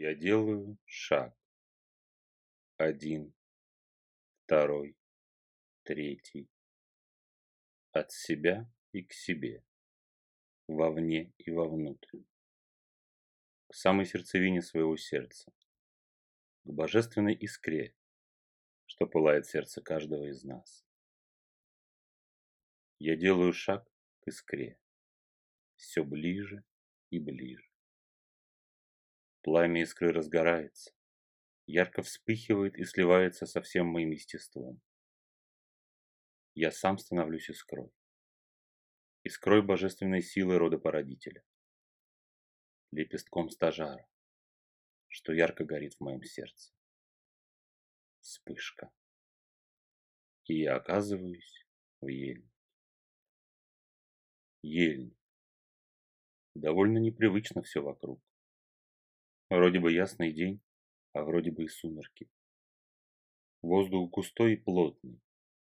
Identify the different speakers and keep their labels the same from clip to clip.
Speaker 1: Я делаю шаг. Один, второй, третий. От себя и к себе. Вовне и вовнутрь. К самой сердцевине своего сердца. К божественной искре, что пылает сердце каждого из нас. Я делаю шаг к искре. Все ближе и ближе. Пламя искры разгорается, ярко вспыхивает и сливается со всем моим естеством. Я сам становлюсь искрой. Искрой божественной силы рода породителя. Лепестком стажара, что ярко горит в моем сердце. Вспышка. И я оказываюсь в ельнике. Ельник. Довольно непривычно все вокруг. Вроде бы ясный день, а вроде бы и сумерки. Воздух густой и плотный,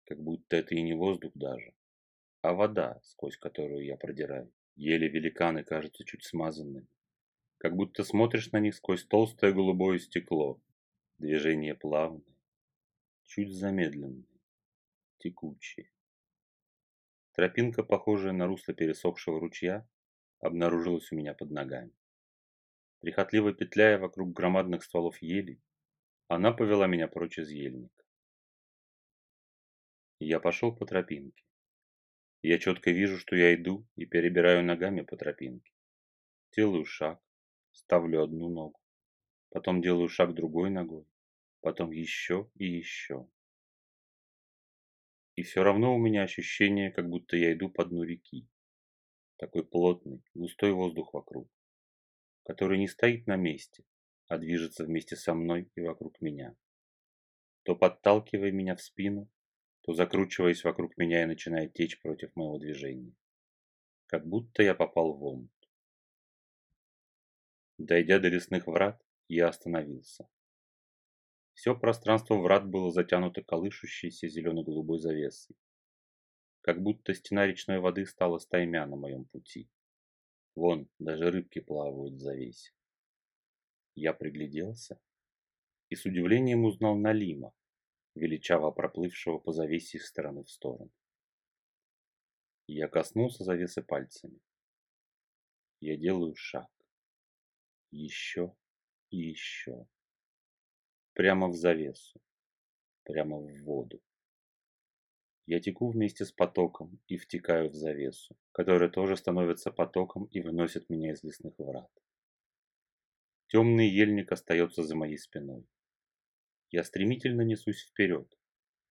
Speaker 1: как будто это и не воздух даже, а вода, сквозь которую я продираю. Еле великаны кажутся чуть смазанными, как будто смотришь на них сквозь толстое голубое стекло. Движение плавное, чуть замедленное, текучее. Тропинка, похожая на русло пересохшего ручья, обнаружилась у меня под ногами. Прихотливо петляя вокруг громадных стволов ели, она повела меня прочь из ельника. Я пошел по тропинке. Я четко вижу, что я иду и перебираю ногами по тропинке. Делаю шаг, ставлю одну ногу, потом делаю шаг другой ногой, потом еще и еще. И все равно у меня ощущение, как будто я иду по дну реки. Такой плотный, густой воздух вокруг который не стоит на месте, а движется вместе со мной и вокруг меня. То подталкивая меня в спину, то закручиваясь вокруг меня и начинает течь против моего движения. Как будто я попал в омут. Дойдя до лесных врат, я остановился. Все пространство врат было затянуто колышущейся зелено-голубой завесой. Как будто стена речной воды стала стаймя на моем пути. Вон, даже рыбки плавают в завесе. Я пригляделся и с удивлением узнал Налима, величаво проплывшего по завесе из стороны в сторону. Я коснулся завесы пальцами. Я делаю шаг. Еще и еще. Прямо в завесу. Прямо в воду. Я теку вместе с потоком и втекаю в завесу, которая тоже становится потоком и выносит меня из лесных врат. Темный ельник остается за моей спиной. Я стремительно несусь вперед,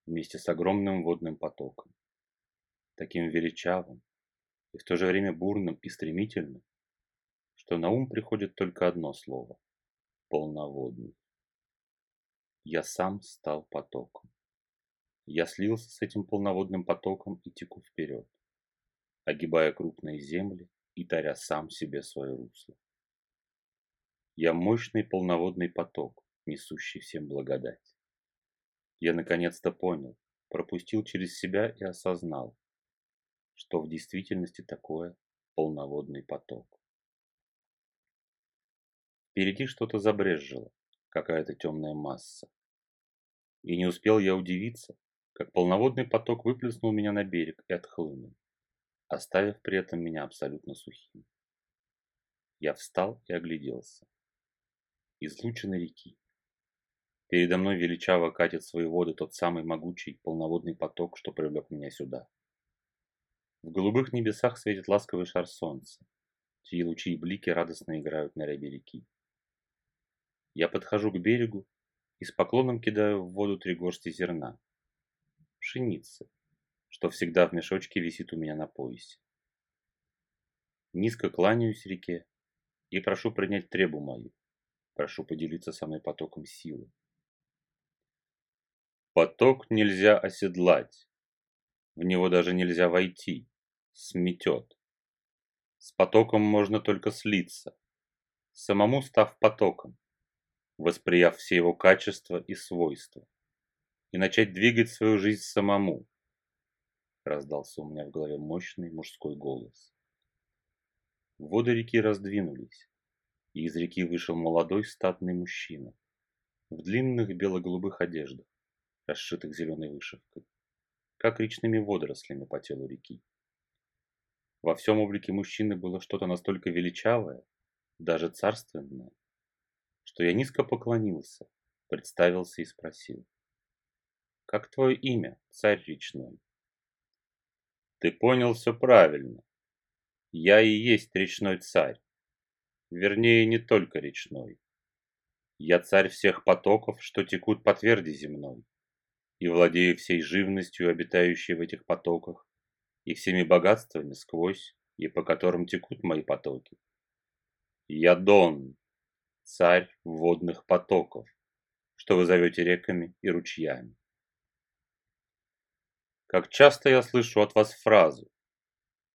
Speaker 1: вместе с огромным водным потоком. Таким величавым и в то же время бурным и стремительным, что на ум приходит только одно слово – полноводный. Я сам стал потоком. Я слился с этим полноводным потоком и теку вперед, огибая крупные земли и таря сам себе свое русло. Я мощный полноводный поток, несущий всем благодать. Я наконец-то понял, пропустил через себя и осознал, что в действительности такое полноводный поток. Впереди что-то забрезжило, какая-то темная масса. И не успел я удивиться, как полноводный поток выплеснул меня на берег и отхлынул, оставив при этом меня абсолютно сухим. Я встал и огляделся. Излучины реки. Передо мной величаво катит свои воды тот самый могучий полноводный поток, что привлек меня сюда. В голубых небесах светит ласковый шар солнца, чьи лучи и блики радостно играют на рябе реки. Я подхожу к берегу и с поклоном кидаю в воду три горсти зерна, пшеницы, что всегда в мешочке висит у меня на поясе. Низко кланяюсь реке и прошу принять требу мою. Прошу поделиться со мной потоком силы. Поток нельзя оседлать. В него даже нельзя войти. Сметет. С потоком можно только слиться. Самому став потоком, восприяв все его качества и свойства и начать двигать свою жизнь самому. Раздался у меня в голове мощный мужской голос. Воды реки раздвинулись, и из реки вышел молодой статный мужчина в длинных бело-голубых одеждах, расшитых зеленой вышивкой, как речными водорослями по телу реки. Во всем облике мужчины было что-то настолько величавое, даже царственное, что я низко поклонился, представился и спросил. «Как твое имя, царь речной?» «Ты понял все правильно. Я и есть речной царь. Вернее, не только речной. Я царь всех потоков, что текут по тверди земной, и владею всей живностью, обитающей в этих потоках, и всеми богатствами сквозь, и по которым текут мои потоки. Я Дон, царь водных потоков, что вы зовете реками и ручьями. Как часто я слышу от вас фразу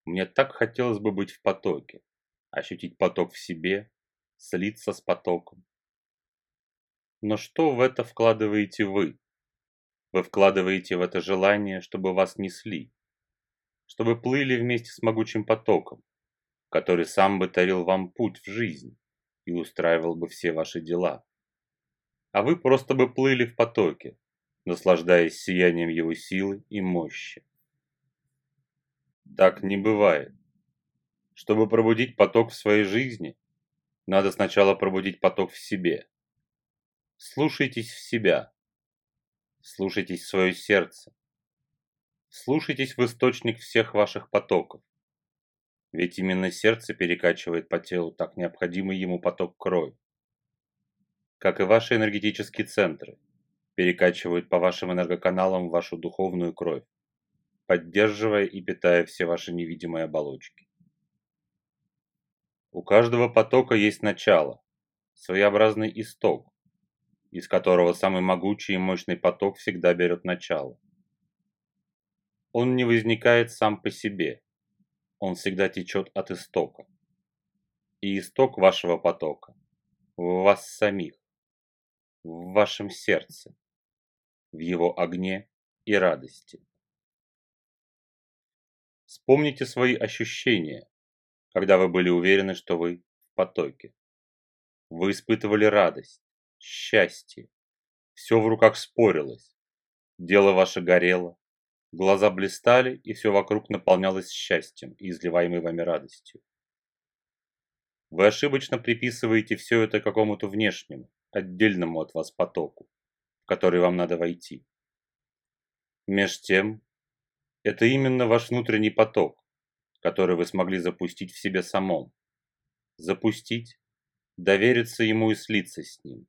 Speaker 1: «Мне так хотелось бы быть в потоке, ощутить поток в себе, слиться с потоком». Но что в это вкладываете вы? Вы вкладываете в это желание, чтобы вас несли, чтобы плыли вместе с могучим потоком, который сам бы тарил вам путь в жизнь и устраивал бы все ваши дела. А вы просто бы плыли в потоке, наслаждаясь сиянием его силы и мощи. Так не бывает. Чтобы пробудить поток в своей жизни, надо сначала пробудить поток в себе. Слушайтесь в себя. Слушайтесь в свое сердце. Слушайтесь в источник всех ваших потоков. Ведь именно сердце перекачивает по телу так необходимый ему поток крови. Как и ваши энергетические центры, перекачивают по вашим энергоканалам вашу духовную кровь, поддерживая и питая все ваши невидимые оболочки. У каждого потока есть начало, своеобразный исток, из которого самый могучий и мощный поток всегда берет начало. Он не возникает сам по себе, он всегда течет от истока. И исток вашего потока в вас самих, в вашем сердце, в его огне и радости. Вспомните свои ощущения, когда вы были уверены, что вы в потоке. Вы испытывали радость, счастье, все в руках спорилось, дело ваше горело, Глаза блистали, и все вокруг наполнялось счастьем и изливаемой вами радостью. Вы ошибочно приписываете все это какому-то внешнему, отдельному от вас потоку, в который вам надо войти. Меж тем, это именно ваш внутренний поток, который вы смогли запустить в себе самом. Запустить, довериться ему и слиться с ним.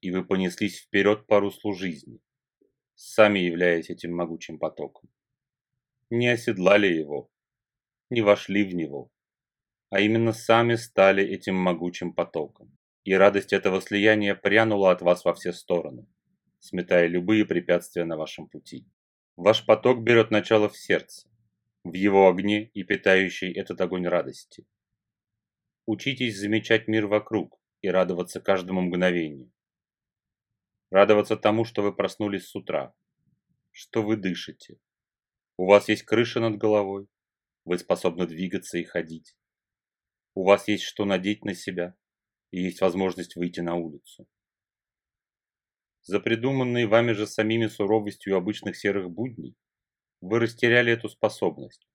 Speaker 1: И вы понеслись вперед по руслу жизни сами являясь этим могучим потоком. Не оседлали его, не вошли в него, а именно сами стали этим могучим потоком. И радость этого слияния прянула от вас во все стороны, сметая любые препятствия на вашем пути. Ваш поток берет начало в сердце, в его огне и питающий этот огонь радости. Учитесь замечать мир вокруг и радоваться каждому мгновению. Радоваться тому, что вы проснулись с утра, что вы дышите. У вас есть крыша над головой, вы способны двигаться и ходить. У вас есть что надеть на себя, и есть возможность выйти на улицу. За придуманной вами же самими суровостью обычных серых будней вы растеряли эту способность.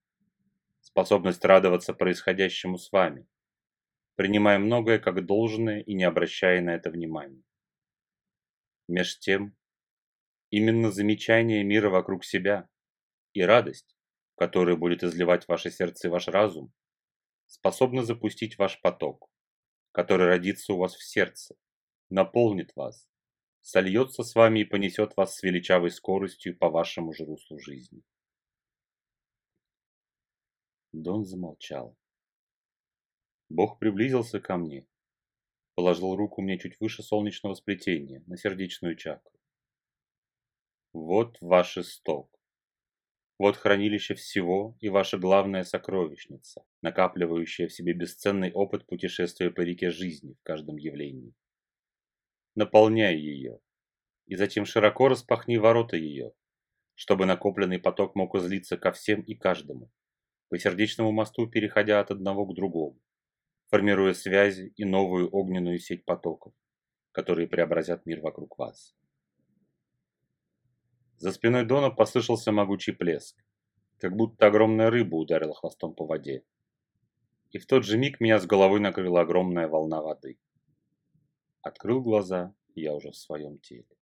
Speaker 1: Способность радоваться происходящему с вами, принимая многое как должное и не обращая на это внимания. Меж тем, именно замечание мира вокруг себя и радость, которую будет изливать ваше сердце и ваш разум, способны запустить ваш поток, который родится у вас в сердце, наполнит вас, сольется с вами и понесет вас с величавой скоростью по вашему же руслу жизни. Дон замолчал. Бог приблизился ко мне Положил руку мне чуть выше солнечного сплетения, на сердечную чакру. Вот ваш исток. Вот хранилище всего и ваша главная сокровищница, накапливающая в себе бесценный опыт путешествия по реке жизни в каждом явлении. Наполняй ее, и затем широко распахни ворота ее, чтобы накопленный поток мог излиться ко всем и каждому, по сердечному мосту переходя от одного к другому, формируя связи и новую огненную сеть потоков, которые преобразят мир вокруг вас. За спиной Дона послышался могучий плеск, как будто огромная рыба ударила хвостом по воде. И в тот же миг меня с головой накрыла огромная волна воды. Открыл глаза, я уже в своем теле.